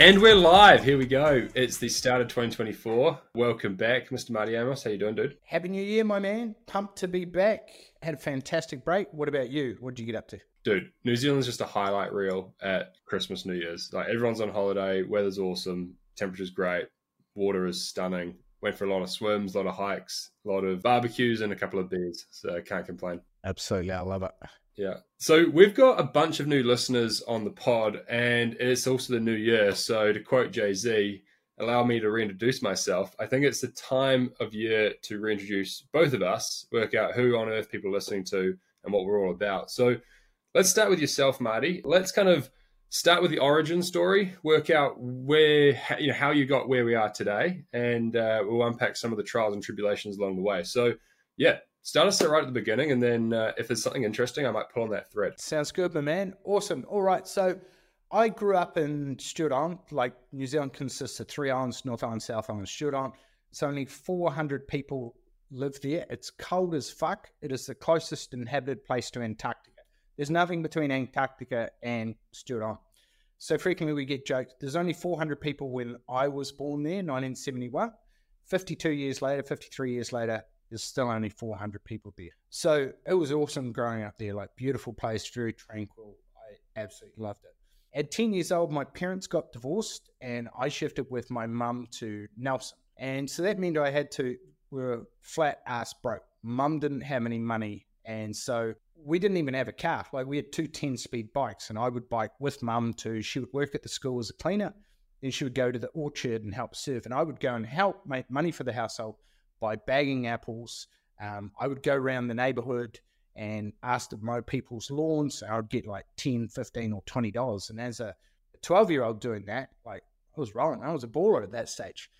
And we're live. Here we go. It's the start of 2024. Welcome back, Mr. Marti Amos. How you doing, dude? Happy New Year, my man. Pumped to be back. Had a fantastic break. What about you? What did you get up to? Dude, New Zealand's just a highlight reel at Christmas, New Year's. Like everyone's on holiday, weather's awesome, temperature's great, water is stunning. Went for a lot of swims, a lot of hikes, a lot of barbecues, and a couple of beers. So can't complain. Absolutely, I love it. Yeah. So we've got a bunch of new listeners on the pod, and it's also the new year. So to quote Jay Z, allow me to reintroduce myself. I think it's the time of year to reintroduce both of us, work out who on earth people are listening to, and what we're all about. So let's start with yourself, Marti. Let's kind of start with the origin story, work out where you know how you got where we are today, and uh, we'll unpack some of the trials and tribulations along the way. So, yeah, start us right at the beginning, and then uh, if there's something interesting, I might pull on that thread. Sounds good, my man. Awesome. All right, so. I grew up in Stewart Island. Like New Zealand consists of three islands, North Island, South Island, Stewart Island. It's only 400 people live there. It's cold as fuck. It is the closest inhabited place to Antarctica. There's nothing between Antarctica and Stewart Island. So frequently we get jokes. There's only 400 people when I was born there, 1971. 52 years later, 53 years later, there's still only 400 people there. So it was awesome growing up there. Like beautiful place, very tranquil. I absolutely loved it. At 10 years old, my parents got divorced, and I shifted with my mum to Nelson. And so that meant I had to. We were flat ass broke. Mum didn't have any money, and so we didn't even have a car. Like we had two 10 speed bikes, and I would bike with mum to, she would work at the school as a cleaner. Then she would go to the orchard and help serve. And I would go and help make money for the household by bagging apples. Um, I would go around the neighborhood and ask to mow people's lawns. I would get like 10, 15 or $20. And as a 12 year old doing that, like I was rolling. I was a baller at that stage.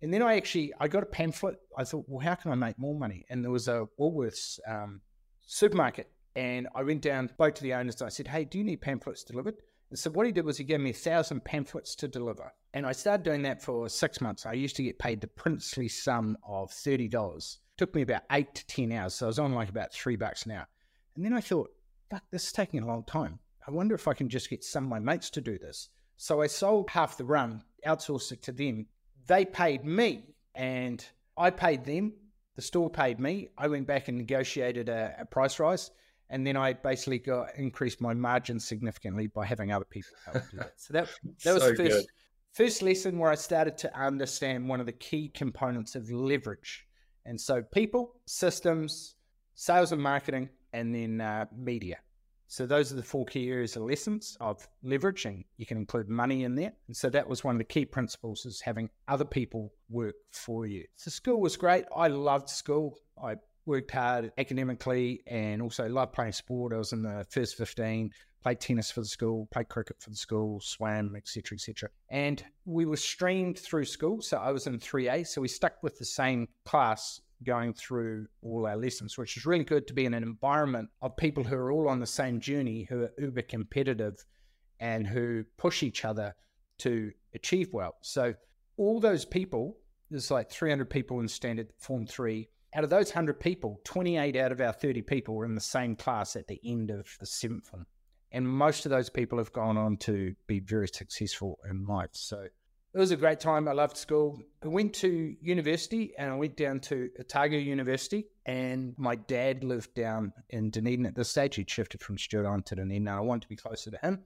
And then I actually, I got a pamphlet. I thought, well, how can I make more money? And there was a Woolworths um, supermarket and I went down, spoke to the owners, and I said, Hey, do you need pamphlets delivered? And so what he did was he gave me a thousand pamphlets to deliver. And I started doing that for six months. I used to get paid the princely sum of $30. took me about eight to 10 hours. So I was on like about three bucks an hour. And then I thought, fuck, this is taking a long time. I wonder if I can just get some of my mates to do this. So I sold half the run, outsourced it to them. They paid me and I paid them. The store paid me. I went back and negotiated a, a price rise and then I basically got increased my margin significantly by having other people help do that. So that that was So first good. first lesson where I started to understand one of the key components of leverage. And so people, systems, sales and marketing, and then uh, media. So those are the four key areas of lessons of leverage, and you can include money in there. And so that was one of the key principles is having other people work for you. So school was great. I loved school. I worked hard academically and also loved playing sport. I was in the first 15, played tennis for the school, played cricket for the school, swam, etc., etc. And we were streamed through school. So I was in 3A. So we stuck with the same class going through all our lessons, which is really good to be in an environment of people who are all on the same journey, who are uber competitive and who push each other to achieve well. So all those people, there's like 300 people in standard form three out of those 100 people, 28 out of our 30 people were in the same class at the end of the seventh one. And most of those people have gone on to be very successful in life. So it was a great time. I loved school. I went to university and I went down to Otago University. And my dad lived down in Dunedin at this stage. He'd shifted from Stewart Island to Dunedin. And I wanted to be closer to him.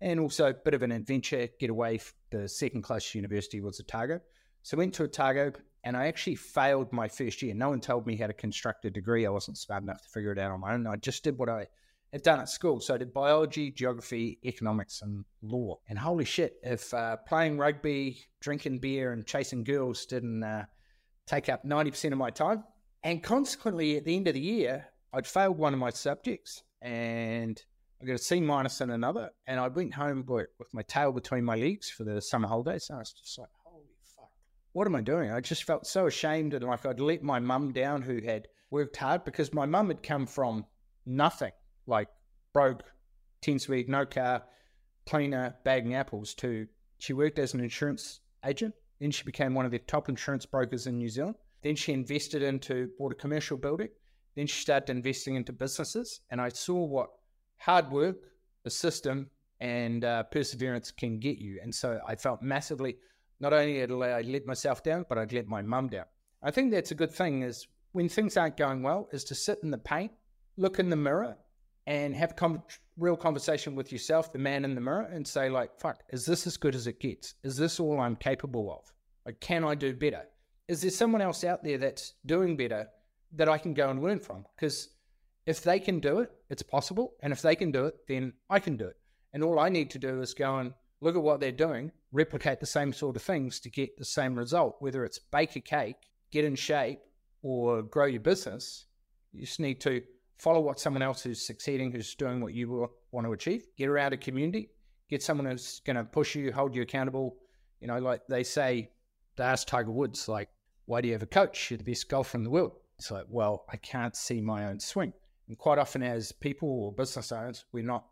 And also a bit of an adventure, get away. The second closest university was Otago. So I went to Otago and I actually failed my first year. No one told me how to construct a degree. I wasn't smart enough to figure it out on my own. I just did what I had done at school. So I did biology, geography, economics, and law. And holy shit, if uh, playing rugby, drinking beer, and chasing girls didn't uh, take up 90% of my time, and consequently, at the end of the year, I'd failed one of my subjects and I got a C minus in another. And I went home with my tail between my legs for the summer holidays. I was just like, what am I doing? I just felt so ashamed and like I'd let my mum down who had worked hard because my mum had come from nothing, like broke, 10 speed, no car, cleaner, bagging apples, to she worked as an insurance agent. Then she became one of the top insurance brokers in New Zealand. Then she invested into, bought a commercial building. Then she started investing into businesses. And I saw what hard work, a system, and uh, perseverance can get you. And so I felt massively, not only had I let myself down, but I'd let my mum down. I think that's a good thing is when things aren't going well, is to sit in the paint, look in the mirror, and have a real conversation with yourself, the man in the mirror, and say, like, fuck, is this as good as it gets? Is this all I'm capable of? Like, can I do better? Is there someone else out there that's doing better that I can go and learn from? Because if they can do it, it's possible. And if they can do it, then I can do it. And all I need to do is go and look at what they're doing, replicate the same sort of things to get the same result, whether it's bake a cake, get in shape, or grow your business. You just need to follow what someone else who's succeeding, who's doing what you want to achieve, get around a community, get someone who's going to push you, hold you accountable. You know, like they say, they ask Tiger Woods, like, why do you have a coach? You're the best golfer in the world. It's like, well, I can't see my own swing. And quite often, as people or business owners, we're not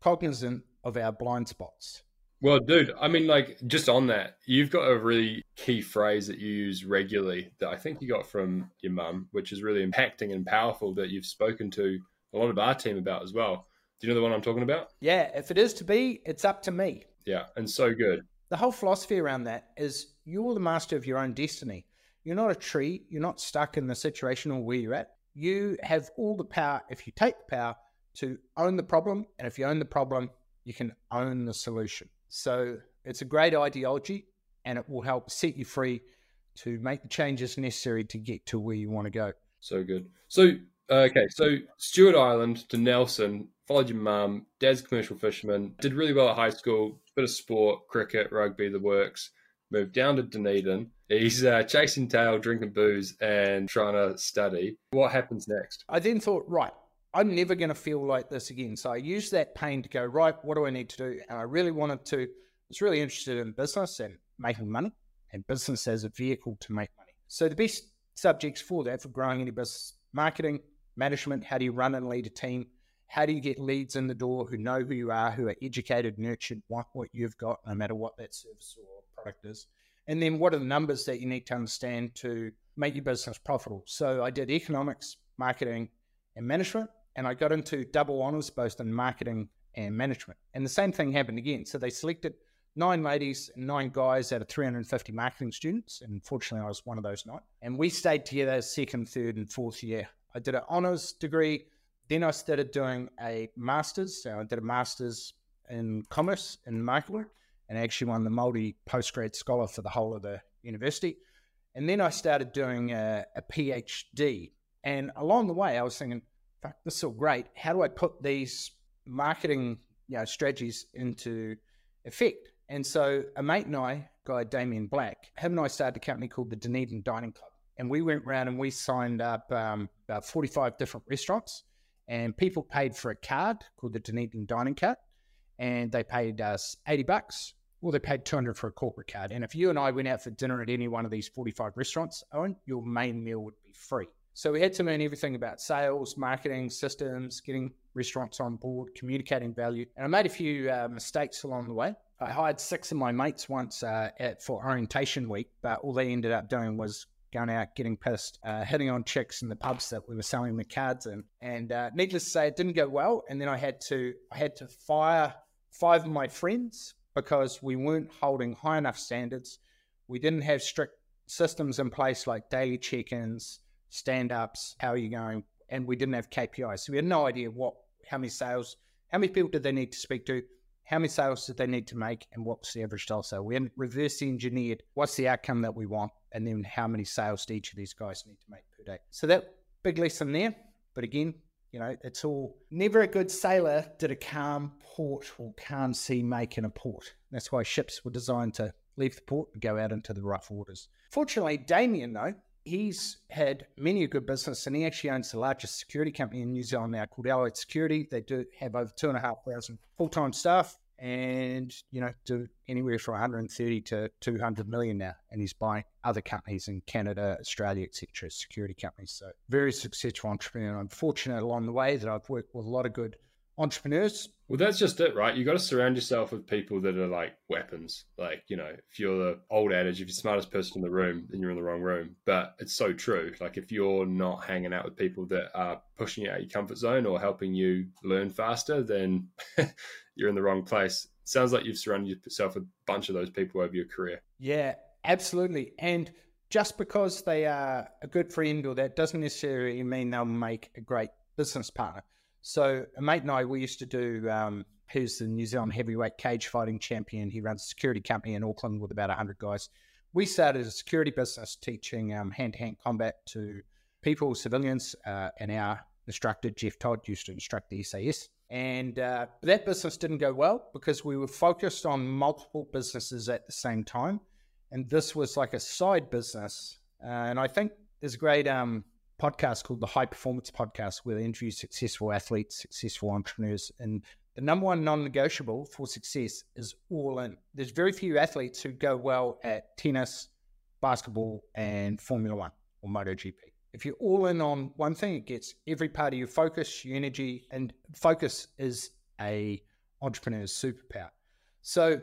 cognizant of our blind spots. Well, dude, I mean, like, just on that, you've got a really key phrase that you use regularly that I think you got from your mum, which is really impacting and powerful that you've spoken to a lot of our team about as well. Do you know the one I'm talking about? Yeah, if it is to be, it's up to me. Yeah, and so good. The whole philosophy around that is you're the master of your own destiny. You're not a tree, you're not stuck in the situation or where you're at. You have all the power, if you take the power, to own the problem. And if you own the problem, you can own the solution. So it's a great ideology and it will help set you free to make the changes necessary to get to where you want to go. So good. So, uh, okay, so Stewart Island to Nelson, followed your mum, dad's commercial fisherman, did really well at high school, bit of sport, cricket, rugby, the works, moved down to Dunedin. He's uh, chasing tail, drinking booze, and trying to study. What happens next? I then thought, right, I'm never going to feel like this again. So I used that pain to go, right, what do I need to do? And I really wanted to, I was really interested in business and making money and business as a vehicle to make money. So the best subjects for that, for growing any business, marketing, management, how do you run and lead a team? How do you get leads in the door who know who you are, who are educated, nurtured, want what you've got, no matter what that service or product is? And then what are the numbers that you need to understand to make your business profitable? So I did economics, marketing, and management and I got into double honors both in marketing and management. And the same thing happened again. So they selected nine ladies and nine guys out of 350 marketing students. And fortunately, I was one of those nine. And we stayed together second, third, and fourth year. I did an honors degree. Then I started doing a master's. So I did a master's in commerce and marketing and actually won the multi postgrad scholar for the whole of the university. And then I started doing a, a PhD. And along the way, I was thinking, fuck, this is all great. How do I put these marketing you know, strategies into effect? And so a mate and I, guy Damien Black, him and I started a company called the Dunedin Dining Club. And we went around and we signed up um, about 45 different restaurants. And people paid for a card called the Dunedin Dining Card. And they paid us 80 bucks or they paid 200 for a corporate card. And if you and I went out for dinner at any one of these 45 restaurants, Owen, your main meal would be free. So we had to learn everything about sales, marketing, systems, getting restaurants on board, communicating value. And I made a few uh, mistakes along the way. I hired six of my mates once uh, at, for orientation week, but all they ended up doing was going out, getting pissed, uh, hitting on chicks in the pubs that we were selling the cards in. And uh, needless to say, it didn't go well. And then I had to I had to fire five of my friends because we weren't holding high enough standards. We didn't have strict systems in place like daily check-ins stand ups, how are you going? And we didn't have KPIs. So we had no idea what, how many sales, how many people did they need to speak to? How many sales did they need to make? And what was the average sale? So we reverse engineered what's the outcome that we want? And then how many sales do each of these guys need to make per day? So that big lesson there. But again, you know, it's all never a good sailor did a calm port or calm sea make in a port. That's why ships were designed to leave the port and go out into the rough waters. Fortunately, Damien, though, he's had many a good business and he actually owns the largest security company in New Zealand now called Allied Security. They do have over two and a half thousand full time staff and, you know, do anywhere from 130 to 200 million now. And he's buying other companies in Canada, Australia, etc., security companies. So very successful entrepreneur. I'm fortunate along the way that I've worked with a lot of good entrepreneurs. Well, that's just it, right? You got to surround yourself with people that are like weapons. Like, you know, if you're the old adage, if you're the smartest person in the room, then you're in the wrong room. But it's so true. Like, if you're not hanging out with people that are pushing you out of your comfort zone or helping you learn faster, then you're in the wrong place. Sounds like you've surrounded yourself with a bunch of those people over your career. Yeah, absolutely. And just because they are a good friend or that doesn't necessarily mean they'll make a great business partner. So a mate and I, we used to do. Um, who's the New Zealand heavyweight cage fighting champion? He runs a security company in Auckland with about hundred guys. We started a security business teaching um, hand-to-hand combat to people, civilians, uh, and our instructor Jeff Todd used to instruct the SAS. And uh, that business didn't go well because we were focused on multiple businesses at the same time, and this was like a side business. Uh, and I think there's a great um, podcast called the High Performance Podcast, where they interview successful athletes, successful entrepreneurs, and the number one non-negotiable for success is all in. There's very few athletes who go well at tennis, basketball, and Formula One or MotoGP. If you're all in on one thing, it gets every part of your focus, your energy, and focus is a entrepreneur's superpower. So,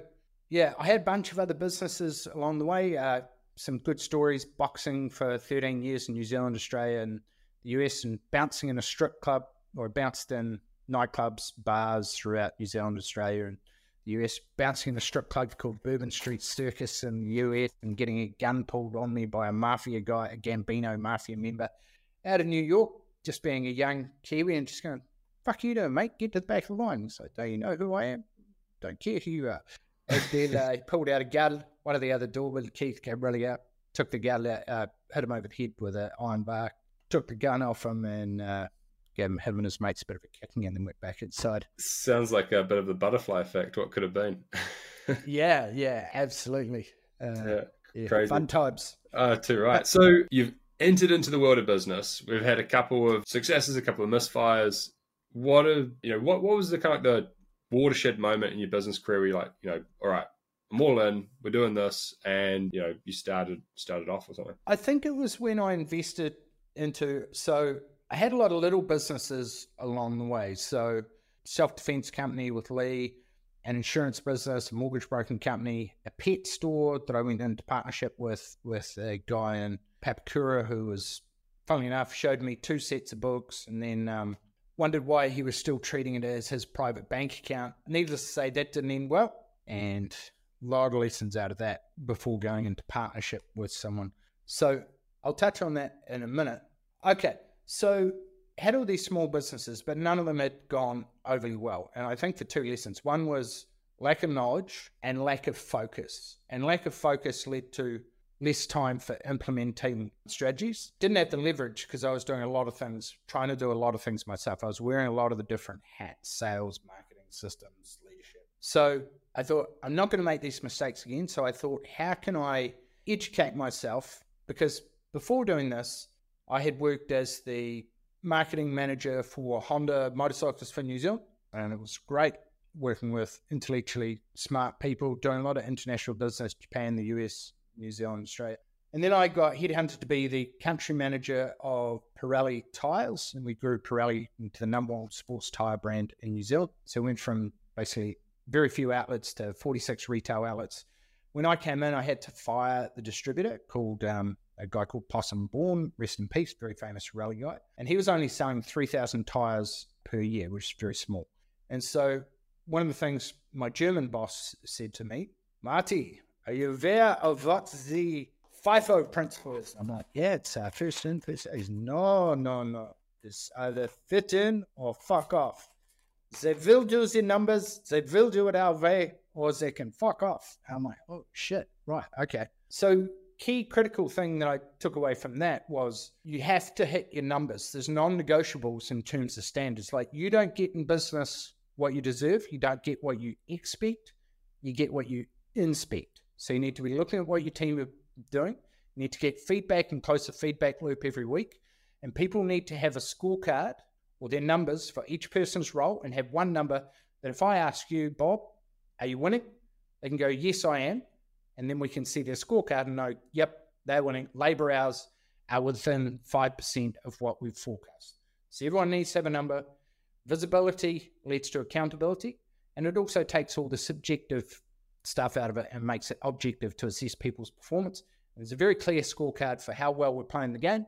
yeah, I had a bunch of other businesses along the way. Uh, some good stories boxing for 13 years in New Zealand, Australia, and the US, and bouncing in a strip club or bounced in nightclubs, bars throughout New Zealand, Australia, and the US, bouncing in a strip club called Bourbon Street Circus in the US, and getting a gun pulled on me by a mafia guy, a Gambino mafia member out of New York, just being a young Kiwi and just going, fuck you doing, mate, get to the back of the line. So, do you know who I am? Don't care who you are. And then uh, he pulled out a gun one of the other doorman, Keith, came running out, took the gun out, uh, hit him over the head with an iron bar, took the gun off him, and uh, gave him, him and his mates a bit of a kicking, and then went back inside. Sounds like a bit of the butterfly effect. What could have been? yeah, yeah, absolutely. Uh, yeah, yeah, crazy. Fun times. Uh, too right. So you've entered into the world of business. We've had a couple of successes, a couple of misfires. What are you know? What what was the kind of the watershed moment in your business career where you're like, you know, all right, I'm all in. We're doing this, and you know, you started started off with something. I think it was when I invested into. So I had a lot of little businesses along the way. So self defense company with Lee, an insurance business, a mortgage broking company, a pet store that I went into partnership with with a guy in Papakura who was, funnily enough, showed me two sets of books, and then. Um, wondered why he was still treating it as his private bank account. Needless to say, that didn't end well. And a lot of lessons out of that before going into partnership with someone. So I'll touch on that in a minute. Okay, so had all these small businesses, but none of them had gone overly well. And I think for two lessons. One was lack of knowledge and lack of focus. And lack of focus led to less time for implementing strategies. Didn't have the leverage because I was doing a lot of things, trying to do a lot of things myself. I was wearing a lot of the different hats sales, marketing, systems, leadership. So I thought, I'm not going to make these mistakes again. So I thought, how can I educate myself? Because before doing this, I had worked as the marketing manager for Honda Motorcycles for New Zealand, and it was great working with intellectually smart people, doing a lot of international business, Japan, the US, New Zealand, Australia. And then I got headhunted to be the country manager of Pirelli Tyres, and we grew Pirelli into the number one sports tyre brand in New Zealand. So we went from basically very few outlets to 46 retail outlets. When I came in, I had to fire the distributor called um, a guy called Possum Bourne, rest in peace, very famous rally guy. And he was only selling 3,000 tires per year, which is very small. And so one of the things my German boss said to me, Marti, are you aware of what the FIFO principle is? I'm like, yeah, it's uh, first in, first out. He's, no, no, no. It's either fit in or fuck off. They will do the numbers, they will do it our way, or they can fuck off. I'm like, oh shit, right, okay. So key critical thing that I took away from that was you have to hit your numbers. There's non-negotiables in terms of standards. Like you don't get in business what you deserve, you don't get what you expect, you get what you inspect. So you need to be looking at what your team are doing. You need to get feedback and close the feedback loop every week. And people need to have a scorecard or their numbers for each person's role and have one number that if I ask you, Bob, are you winning? They can go, yes, I am. And then we can see their scorecard and know, yep, they're winning. Labor hours are within 5% of what we've forecast. So everyone needs to have a number. visibility leads to accountability, and it also takes all the subjective stuff out of it and makes it objective to assess people's performance. There's a very clear scorecard for how well we're playing the game,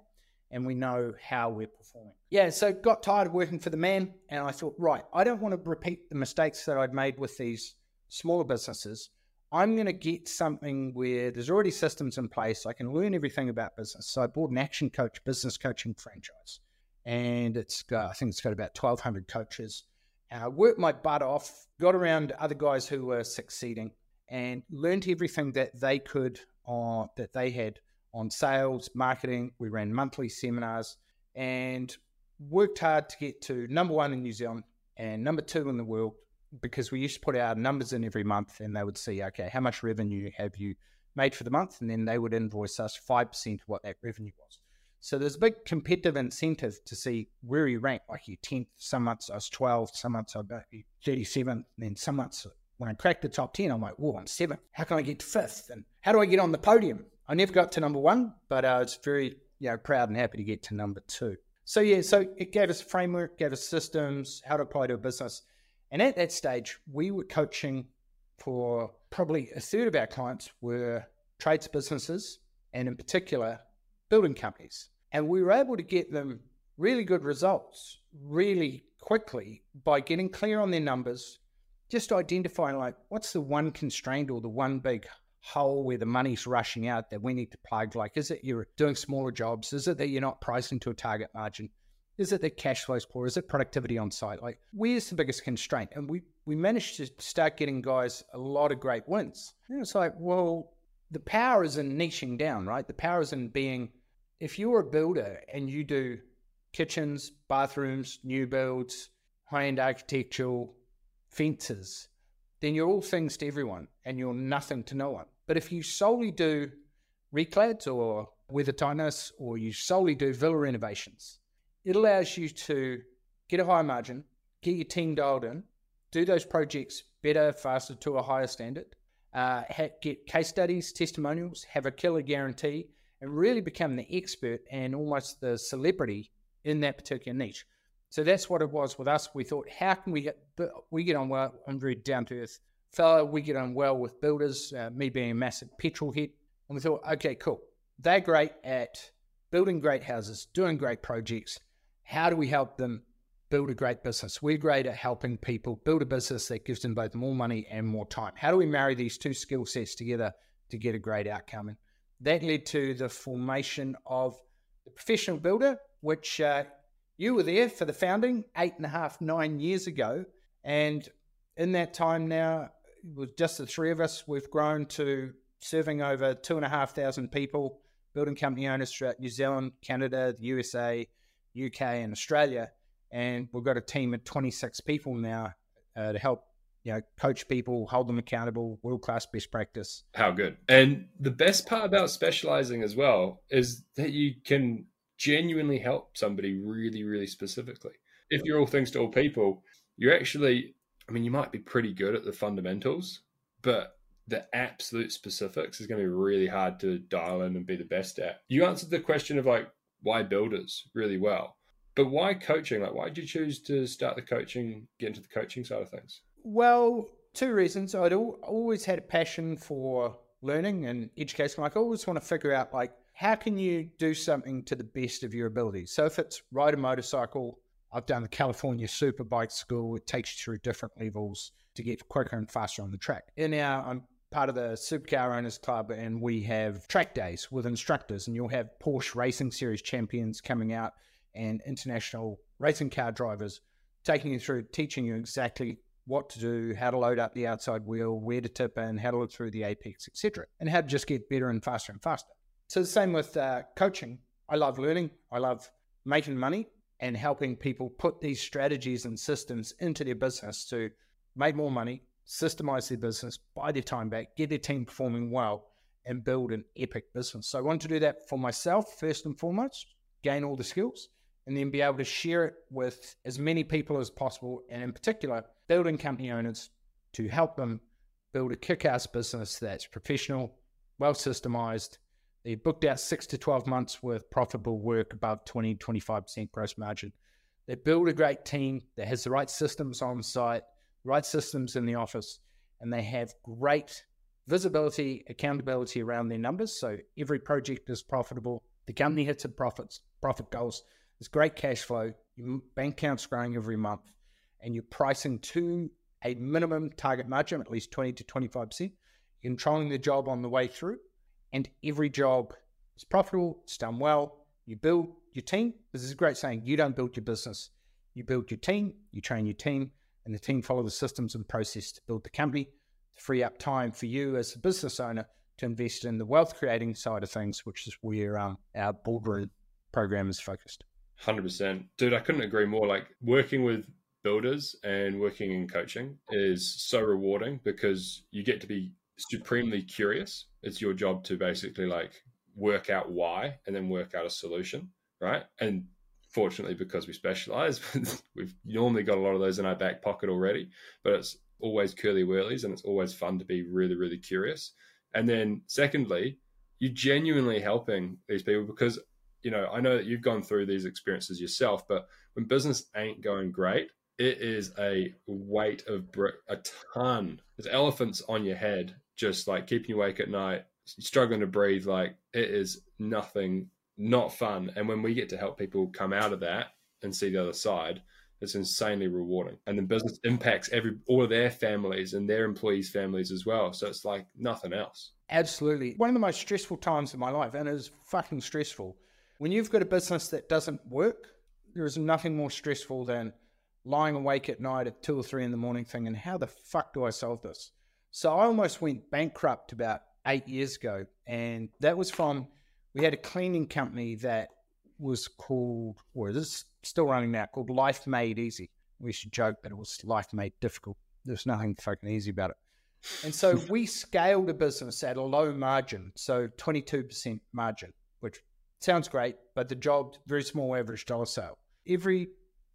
and we know how we're performing. Yeah, so got tired of working for the man, and I thought, right, I don't want to repeat the mistakes that I'd made with these smaller businesses. I'm going to get something where there's already systems in place. I can learn everything about business. So I bought an action coach business coaching franchise, and it's got, I think it's got about 1,200 coaches. And I worked my butt off, got around other guys who were succeeding, and learned everything that they could on that they had on sales, marketing. We ran monthly seminars and worked hard to get to number one in New Zealand and number two in the world because we used to put our numbers in every month and they would see, okay, how much revenue have you made for the month? And then they would invoice us 5% of what that revenue was. So there's a big competitive incentive to see where you rank. Like you're 10th, some months I was 12, some months I'd be 37, and then some months when I cracked the top 10, I'm like, whoa, I'm seventh. How can I get to fifth? And how do I get on the podium? I never got to number one, but uh, I was very you know, proud and happy to get to number two. So, yeah, so it gave us a framework, gave us systems, how to apply to a business. And at that stage, we were coaching for probably a third of our clients were trades businesses and in particular building companies. And we were able to get them really good results really quickly by getting clear on their numbers, just identifying like what's the one constraint or the one big hole where the money's rushing out that we need to plug? Like, is it you're doing smaller jobs? Is it that you're not pricing to a target margin? Is it that cash flow's poor? Is it productivity on site? Like, where's the biggest constraint? And we we managed to start getting guys a lot of great wins. And it's like, well, the power is in niching down, right? The power is in being if you're a builder and you do kitchens, bathrooms, new builds, high end architectural, fences, then you're all things to everyone and you're nothing to no one. But if you solely do reclads or weather tightness or you solely do villa renovations, it allows you to get a higher margin, get your team dialed in, do those projects better, faster to a higher standard, uh, get case studies, testimonials, have a killer guarantee, and really become the expert and almost the celebrity in that particular niche. So that's what it was with us. We thought, how can we get we get on well? I'm very down to earth fellow. We get on well with builders. Uh, me being a massive petrol hit, and we thought, okay, cool. They're great at building great houses, doing great projects. How do we help them build a great business? We're great at helping people build a business that gives them both more money and more time. How do we marry these two skill sets together to get a great outcome? And that led to the formation of the professional builder, which uh, you were there for the founding eight and a half, nine years ago. And in that time now, with just the three of us, we've grown to serving over two and a half thousand people, building company owners throughout New Zealand, Canada, the USA, UK, and Australia. And we've got a team of 26 people now uh, to help you know, coach people, hold them accountable, world class best practice. How good. And the best part about specializing as well is that you can genuinely help somebody really, really specifically. If you're all things to all people, you're actually, I mean, you might be pretty good at the fundamentals, but the absolute specifics is going to be really hard to dial in and be the best at. You answered the question of like, why builders really well, but why coaching? Like, why did you choose to start the coaching, get into the coaching side of things? Well, two reasons. I'd always had a passion for learning and education. Like, I always want to figure out like how can you do something to the best of your ability? So if it's ride a motorcycle, I've done the California Superbike School. It takes you through different levels to get quicker and faster on the track. And now I'm part of the Supercar Owners Club, and we have track days with instructors, and you'll have Porsche Racing Series champions coming out and international racing car drivers taking you through, teaching you exactly what to do, how to load up the outside wheel, where to tip in, how to look through the apex, etc., and how to just get better and faster and faster. So the same with uh, coaching. I love learning. I love making money and helping people put these strategies and systems into their business to make more money, systemize their business, buy their time back, get their team performing well, and build an epic business. So I want to do that for myself first and foremost, gain all the skills, and then be able to share it with as many people as possible, and in particular, building company owners to help them build a kick ass business that's professional, well systemized, they booked out six to 12 months with profitable work above 20, 25% gross margin. They build a great team that has the right systems on site, right systems in the office, and they have great visibility, accountability around their numbers. So every project is profitable. The company hits its profits, profit goals. There's great cash flow. Your bank account's growing every month, and you're pricing to a minimum target margin, at least 20 to 25%. You're controlling the job on the way through, and every job is profitable, it's done well. You build your team. This is a great saying. You don't build your business. You build your team, you train your team, and the team follow the systems and the process to build the company to free up time for you as a business owner to invest in the wealth creating side of things, which is where um, our boardroom program is focused. 100%. Dude, I couldn't agree more. Like working with builders and working in coaching is so rewarding because you get to be supremely curious. It's your job to basically like work out why and then work out a solution, right? And fortunately, because we specialize, we've normally got a lot of those in our back pocket already, but it's always curly whirlies and it's always fun to be really, really curious. And then, secondly, you're genuinely helping these people because, you know, I know that you've gone through these experiences yourself, but when business ain't going great, it is a weight of brick, a ton. There's elephants on your head, just like keeping you awake at night, struggling to breathe. Like it is nothing, not fun. And when we get to help people come out of that and see the other side, it's insanely rewarding. And the business impacts every all of their families and their employees' families as well. So it's like nothing else. Absolutely. One of the most stressful times of my life, and it is fucking stressful. When you've got a business that doesn't work, there is nothing more stressful than lying awake at night at two or three in the morning thinking, how the fuck do I solve this? So I almost went bankrupt about eight years ago. And that was from, we had a cleaning company that was called, or is still running now, called Life Made Easy. We should joke that it was Life Made Difficult. There's nothing fucking easy about it. And so we scaled a business at a low margin, so 22% margin, which sounds great, but the job, very small average dollar sale. Every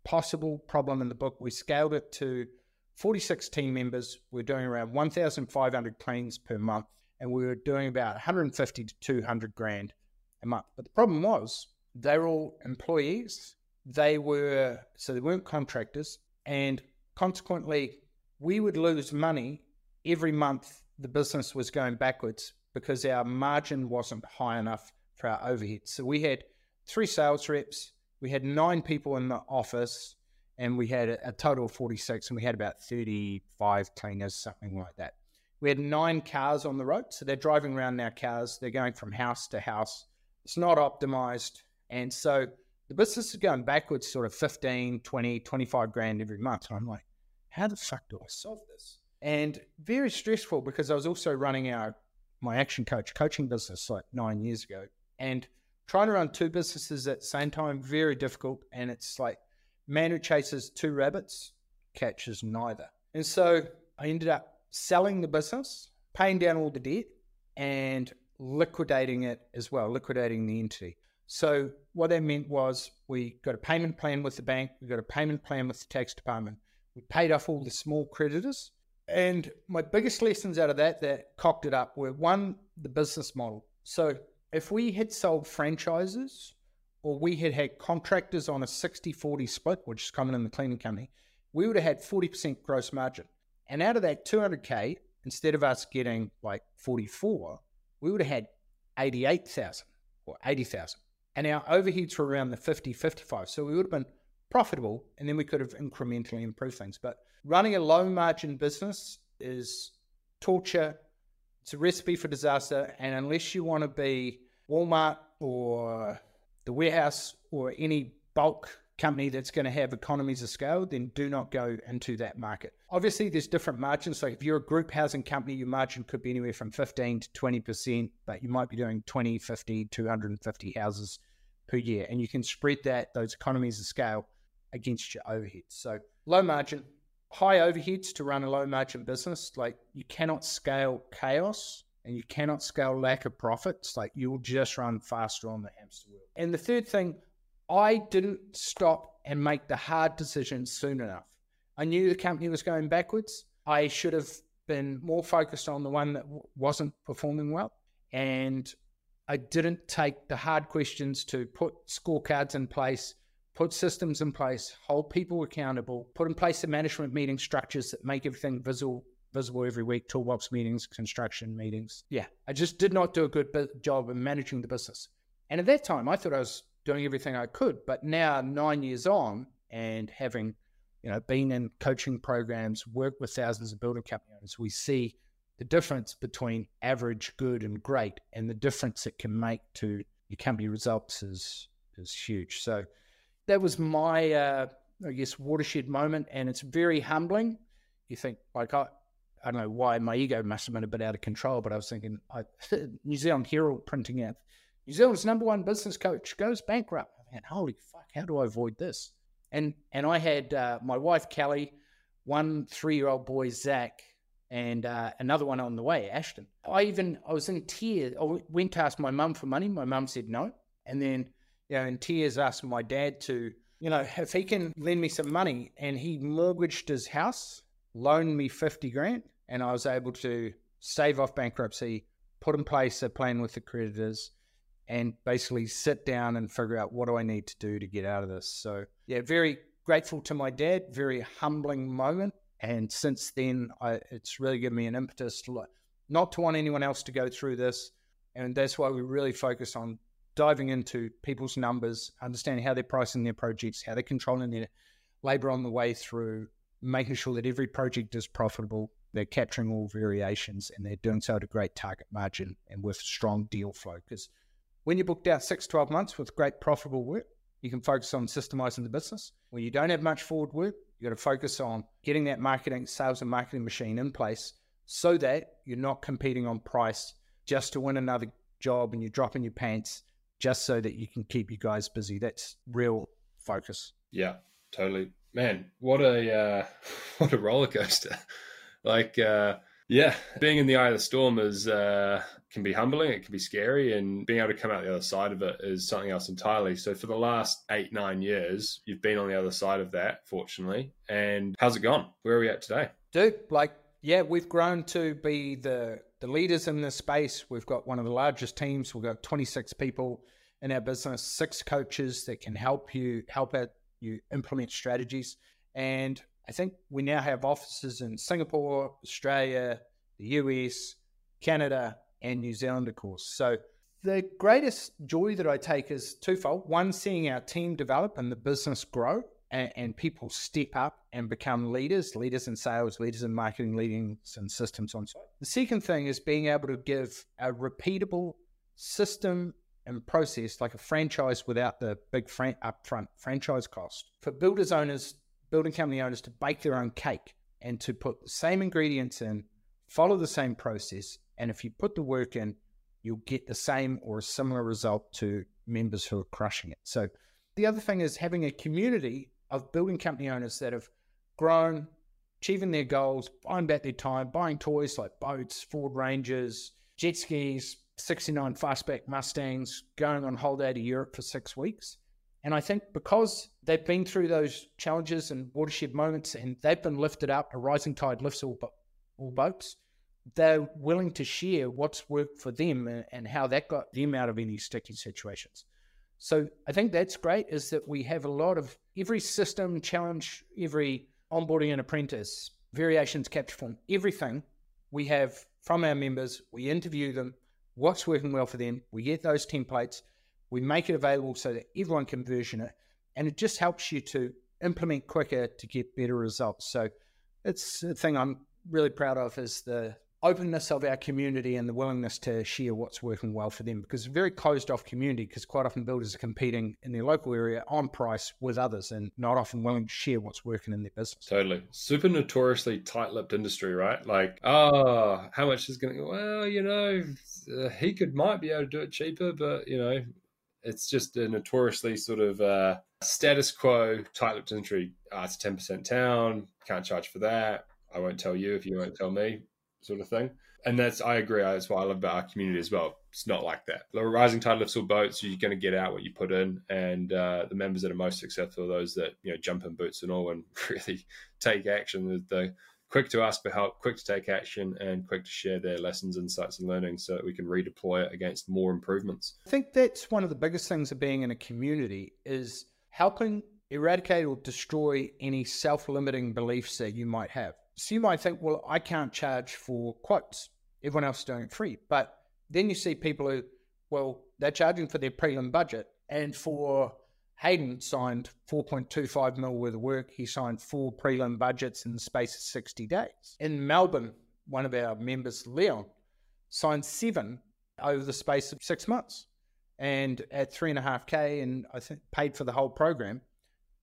possible problem in the book. We scaled it to 46 team members. We're doing around 1,500 cleans per month, and we were doing about 150 to 200 grand a month. But the problem was they were all employees. They were, so they weren't contractors. And consequently, we would lose money every month the business was going backwards because our margin wasn't high enough for our overhead. So we had three sales reps, we had nine people in the office and we had a, total of 46 and we had about 35 cleaners, something like that. We had nine cars on the road. So they're driving around in our cars. They're going from house to house. It's not optimized. And so the business is going backwards sort of 15, 20, 25 grand every month. And I'm like, how the fuck do I solve this? And very stressful because I was also running our my action coach coaching business like nine years ago. And trying to run two businesses at the same time very difficult and it's like man who chases two rabbits catches neither. And so i ended up selling the business paying down all the debt and liquidating it as well liquidating the entity. So what that meant was we got a payment plan with the bank we got a payment plan with the tax department. We paid off all the small creditors. And my biggest lessons out of that that cocked it up were one the business model. So if we had sold franchises or we had had contractors on a 60 40 split, which is common in the cleaning company, we would have had 40% gross margin. And out of that 200K, instead of us getting like 44, we would have had 88,000 or 80,000. And our overheads were around the 50, 55. So we would have been profitable and then we could have incrementally improved things. But running a low margin business is torture it's a recipe for disaster. And unless you want to be Walmart or the warehouse or any bulk company that's going to have economies of scale, then do not go into that market. Obviously, there's different margins. So if you're a group housing company, your margin could be anywhere from 15 to 20%, but you might be doing 20, 50, 250 houses per year. And you can spread that, those economies of scale against your overheads. So low margin, high overheads to run a low margin business. Like you cannot scale chaos and you cannot scale lack of profits. Like you'll just run faster on the hamster wheel. And the third thing, I didn't stop and make the hard decisions soon enough. I knew the company was going backwards. I should have been more focused on the one that wasn't performing well. And I didn't take the hard questions to put scorecards in place, put systems in place, hold people accountable, put in place the management meeting structures that make everything visible visible every week, toolbox meetings, construction meetings. Yeah, I just did not do a good job in managing the business. And at that time, I thought I was doing everything I could. But now, nine years on, and having you know been in coaching programs, worked with thousands of building company owners, we see the difference between average, good, and great, and the difference it can make to your company results is is huge. So that was my, uh, I guess, watershed moment, and it's very humbling. You think like I, I don't know why my ego must have been a bit out of control, but I was thinking, I, New Zealand Herald printing out, New Zealand's number one business coach goes bankrupt. I thought, holy fuck, how do I avoid this? And and I had uh, my wife Kelly, one three year old boy Zach, and uh, another one on the way, Ashton. I even I was in tears. I went to ask my mum for money. My mum said no, and then you know in tears asked my dad to you know if he can lend me some money, and he mortgaged his house, loaned me fifty grand, and I was able to save off bankruptcy, put in place a plan with the creditors, and basically sit down and figure out what do I need to do to get out of this. So yeah, very grateful to my dad. Very humbling moment and since then, I, it's really given me an impetus to not to want anyone else to go through this. And that's why we really focus on diving into people's numbers, understanding how they're pricing their projects, how they're controlling their labor on the way through, making sure that every project is profitable, they're capturing all variations, and they're doing so at a great target margin and with strong deal flow. Because when you're booked out six, 12 months with great profitable work, you can focus on systemizing the business. When you don't have much forward work, you got to focus on getting that marketing, sales and marketing machine in place so that you're not competing on price just to win another job and you're dropping your pants just so that you can keep you guys busy. That's real focus. Yeah, totally. Man, what a uh, what a roller coaster. Like uh yeah, being in the eye of the storm is uh, can be humbling. It can be scary, and being able to come out the other side of it is something else entirely. So, for the last eight nine years, you've been on the other side of that, fortunately. And how's it gone? Where are we at today, dude? Like, yeah, we've grown to be the the leaders in this space. We've got one of the largest teams. We've got twenty six people in our business, six coaches that can help you help out you implement strategies, and I think we now have offices in Singapore, Australia, the US, Canada, and New Zealand, of course. So the greatest joy that I take is twofold. One, seeing our team develop and the business grow and, and, people step up and become leaders, leaders in sales, leaders in marketing, leaders in systems on site. The second thing is being able to give a repeatable system and process like a franchise without the big fran- upfront franchise cost. For builders owners building company owners to bake their own cake and to put the same ingredients in, follow the same process, and if you put the work in, you'll get the same or a similar result to members who are crushing it. So the other thing is having a community of building company owners that have grown, achieving their goals, buying back their time, buying toys like boats, Ford Rangers, jet skis, 69 fastback Mustangs, going on holiday to Europe for six weeks. And I think because they've been through those challenges and watershed moments and they've been lifted up, a rising tide lifts all, all boats, they're willing to share what's worked for them and, and how that got them out of any sticky situations. So I think that's great is that we have a lot of every system challenge, every onboarding an apprentice, variations capture form, everything we have from our members. We interview them, what's working well for them. We get those templates we make it available so that everyone can version it, and it just helps you to implement quicker to get better results. So it's the thing I'm really proud of is the openness of our community and the willingness to share what's working well for them because it's a very closed off community because quite often builders are competing in their local area on price with others and not often willing to share what's working in their business. Totally. Super notoriously tight lipped industry, right? Like, oh, how much is going to, well, you know, he could might be able to do it cheaper, but, you know, it's just a notoriously sort of uh, status quo tight-lipped industry. Uh, it's ten percent town. Can't charge for that. I won't tell you if you won't tell me, sort of thing. And that's I agree. That's what I love about our community as well. It's not like that. The rising tide lifts all boats. You're going to get out what you put in, and uh, the members that are most successful are those that you know jump in boots and all and really take action. The quick to ask for help, quick to take action, and quick to share their lessons, insights, and learning so that we can redeploy it against more improvements. I think that's one of the biggest things of being in a community is helping eradicate or destroy any self limiting beliefs that you might have. So you might think, well, I can't charge for quotes. Everyone else is doing it free. But then you see people who, well, they're charging for their prelim budget. And for Hayden signed 4.25 mil worth of work. He signed four prelim budgets in the space of 60 days. In Melbourne, one of our members, Leon, signed seven over the space of six months and at three and a half K and I think paid for the whole program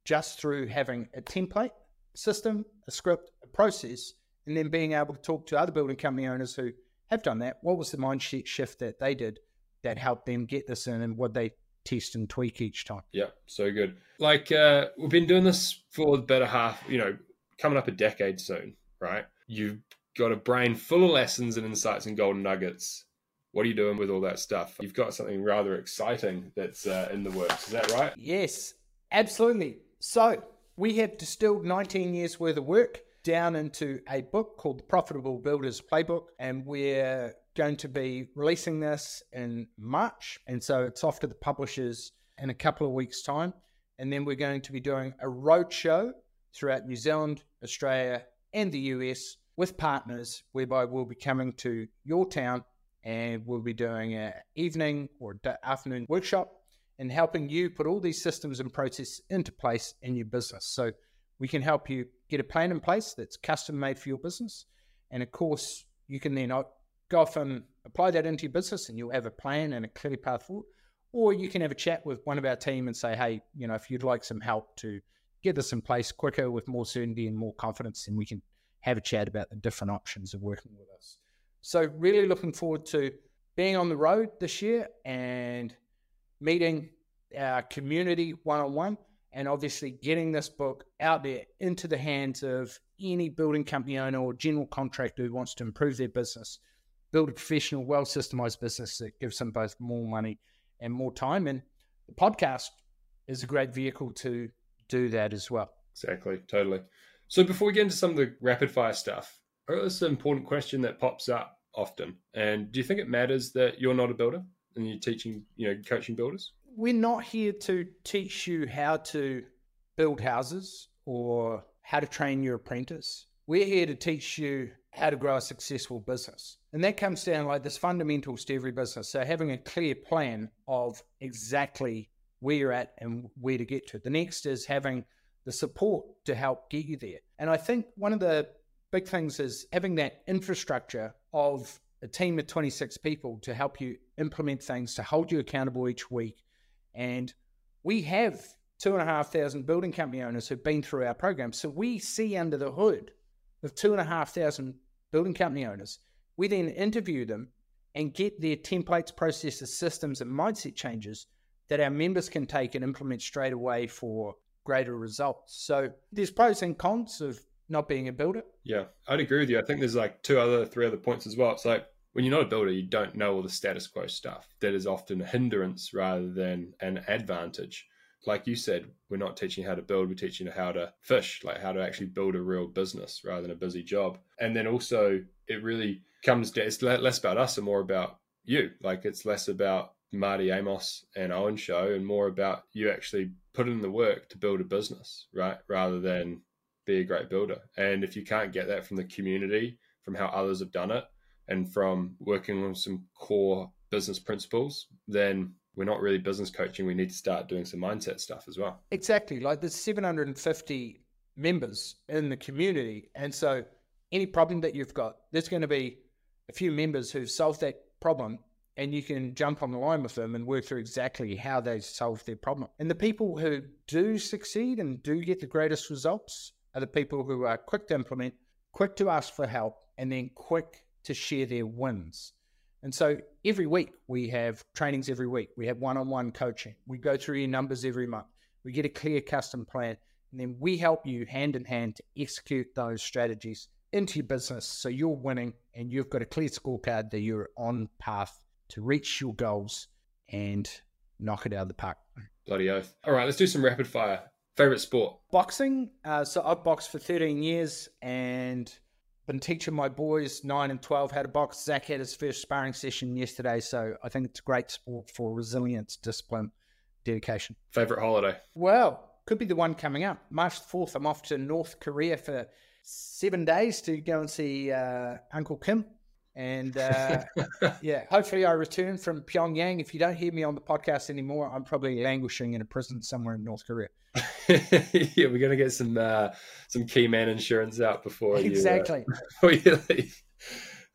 just through having a template system, a script, a process, and then being able to talk to other building company owners who have done that. What was the mindset shift that they did that helped them get this in and what they test and tweak each time? Yeah, so good. Like uh, we've been doing this for the better half, you know, coming up a decade soon, right? You've got a brain full of lessons and insights and golden nuggets. What are you doing with all that stuff? You've got something rather exciting that's uh, in the works. Is that right? Yes, absolutely. So we have distilled 19 years worth of work down into a book called the Profitable Builders Playbook, and we're going to be releasing this in March. And so it's off to the publishers in a couple of weeks' time. And then we're going to be doing a roadshow throughout New Zealand, Australia, and the US with partners, whereby we'll be coming to your town and we'll be doing an evening or afternoon workshop and helping you put all these systems and processes into place in your business. So we can help you get a plan in place that's custom made for your business. And of course, you can then go off and apply that into your business and you'll have a plan and a clear path forward. Or you can have a chat with one of our team and say, hey, you know, if you'd like some help to get this in place quicker with more certainty and more confidence, then we can have a chat about the different options of working with us. So, really looking forward to being on the road this year and meeting our community one on one, and obviously getting this book out there into the hands of any building company owner or general contractor who wants to improve their business, build a professional, well systemized business that gives them both more money and more time. And the podcast is a great vehicle to do that as well. Exactly, totally. So before we get into some of the rapid fire stuff, uh, this is an important question that pops up often. And do you think it matters that you're not a builder and you're teaching, you know, coaching builders? We're not here to teach you how to build houses or how to train your apprentice. We're here to teach you how to grow a successful business. And that comes down like this fundamentals to every business. So having a clear plan of exactly where you're at and where to get to. The next is having the support to help get you there. And I think one of the big things is having that infrastructure of a team of 26 people to help you implement things, to hold you accountable each week. And we have two and a half thousand building company owners who've been through our program. So we see under the hood of two and a half thousand building company owners. We then interview them and get their templates, processes, systems, and mindset changes that our members can take and implement straight away for greater results. So there's pros and cons of not being a builder. Yeah, I'd agree with you. I think there's like two other, three other points as well. It's like when you're not a builder, you don't know all the status quo stuff. That is often a hindrance rather than an advantage. Like you said, we're not teaching how to build, we're teaching how to fish, like how to actually build a real business rather than a busy job. And then also, it really comes down, it's less about us and more about you. Like it's less about Marti Amos and Owen show and more about you actually put in the work to build a business, right? Rather than be a great builder. And if you can't get that from the community, from how others have done it, and from working on some core business principles, then we're not really business coaching. We need to start doing some mindset stuff as well. Exactly. Like there's 750 members in the community. And so any problem that you've got, there's going to be a few members who've solved that problem and you can jump on the line with them and work through exactly how they solve their problem. And the people who do succeed and do get the greatest results are the people who are quick to implement, quick to ask for help, and then quick to share their wins. And so every week we have trainings every week. We have one-on-one coaching. We go through your numbers every month. We get a clear custom plan, and then we help you hand in hand to execute those strategies into your business so you're winning and you've got a clear scorecard that you're on path to reach your goals and knock it out of the park. Bloody oath. All right, let's do some rapid fire. Favorite sport? Boxing. Uh, so I've boxed for 13 years and been teaching my boys, 9 and 12, how to box. Zach had his first sparring session yesterday. So I think it's a great sport for resilience, discipline, dedication. Favorite holiday? Well, could be the one coming up. March 4th, I'm off to North Korea for seven days to go and see uh, Uncle Kim. And uh, yeah, hopefully I return from Pyongyang. If you don't hear me on the podcast anymore, I'm probably languishing in a prison somewhere in North Korea. yeah, we're gonna get some uh, some key man insurance out before exactly you, uh, before you leave.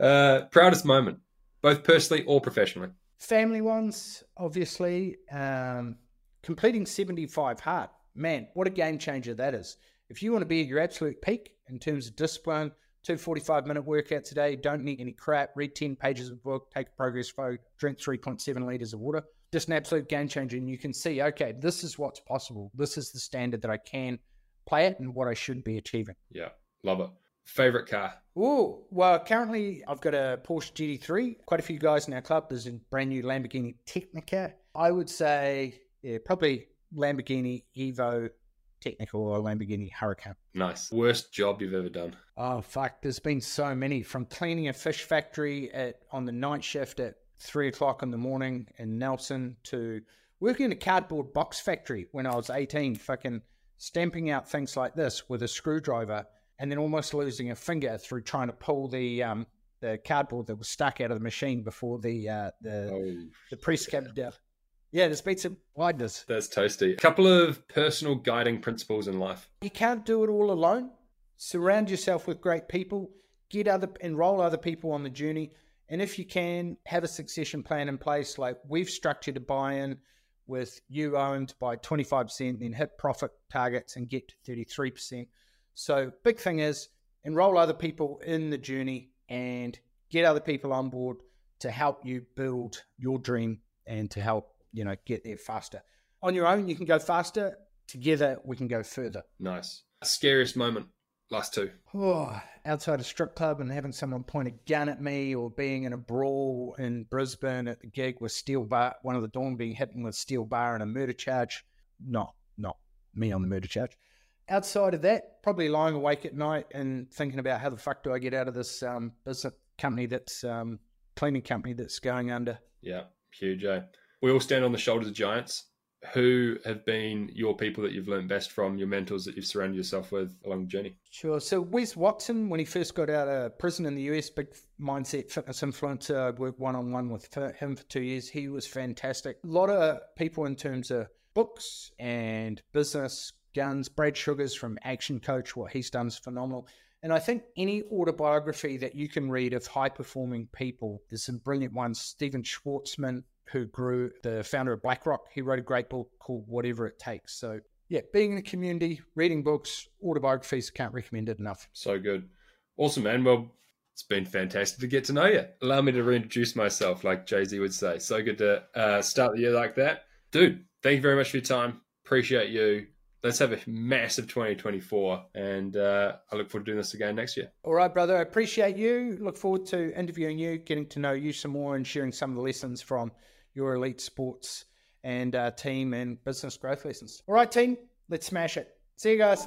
Uh, proudest moment, both personally or professionally. Family ones, obviously. Um, completing 75 hard, man, what a game changer that is. If you want to be at your absolute peak in terms of discipline, two 45 minute workouts a day, don't need any crap, read 10 pages of book, take a progress photo, drink 3.7 liters of water. Just an absolute game changer. And you can see, okay, this is what's possible. This is the standard that I can play it and what I should be achieving. Yeah, love it. Favorite car? Oh, well, currently I've got a Porsche GT3. Quite a few guys in our club. There's a brand new Lamborghini Tecnica. I would say, yeah, probably Lamborghini Evo Technical or Lamborghini Huracan. Nice. Worst job you've ever done? Oh fuck! There's been so many. From cleaning a fish factory at on the night shift at three o'clock in the morning in Nelson to working in a cardboard box factory when I was 18, fucking stamping out things like this with a screwdriver, and then almost losing a finger through trying to pull the um, the cardboard that was stuck out of the machine before the uh, the oh. the press came down. Yeah, there's been some wideness. That's toasty. A couple of personal guiding principles in life. You can't do it all alone. Surround yourself with great people. Get other enroll other people on the journey. And if you can, have a succession plan in place. Like we've structured a buy-in with you owned by 25%, then hit profit targets and get to 33%. So big thing is enroll other people in the journey and get other people on board to help you build your dream and to help you know, get there faster. On your own, you can go faster. Together, we can go further. Nice. Scariest moment, last two. Oh, outside a strip club and having someone point a gun at me, or being in a brawl in Brisbane at the gig with steel bar, one of the Dawn being hit with steel bar and a murder charge. No, not me on the murder charge. Outside of that, probably lying awake at night and thinking about how the fuck do I get out of this um, business company that's um, cleaning company that's going under. Yeah, huge. Eh? We all stand on the shoulders of giants. Who have been your people that you've learned best from, your mentors that you've surrounded yourself with along the journey? Sure. So Wes Watson, when he first got out of prison in the US, big mindset fitness influencer, I worked one on one with him for two years. He was fantastic. A lot of people in terms of books and business, guns. Brad Sugars from Action Coach, what he's done is phenomenal. And I think any autobiography that you can read of high performing people, there's some brilliant ones. Stephen Schwarzman, who grew the founder of BlackRock. He wrote a great book called Whatever It Takes. So, yeah, being in the community, reading books, autobiographies, can't recommend it enough. So good. Awesome, man. Well, it's been fantastic to get to know you. Allow me to reintroduce myself, like Jay Z would say. So good to uh, start the year like that. Dude, thank you very much for your time. Appreciate you let's have a massive 2024 and uh, i look forward to doing this again next year all right brother i appreciate you look forward to interviewing you getting to know you some more and sharing some of the lessons from your elite sports and uh, team and business growth lessons. All right team let's smash it. See you guys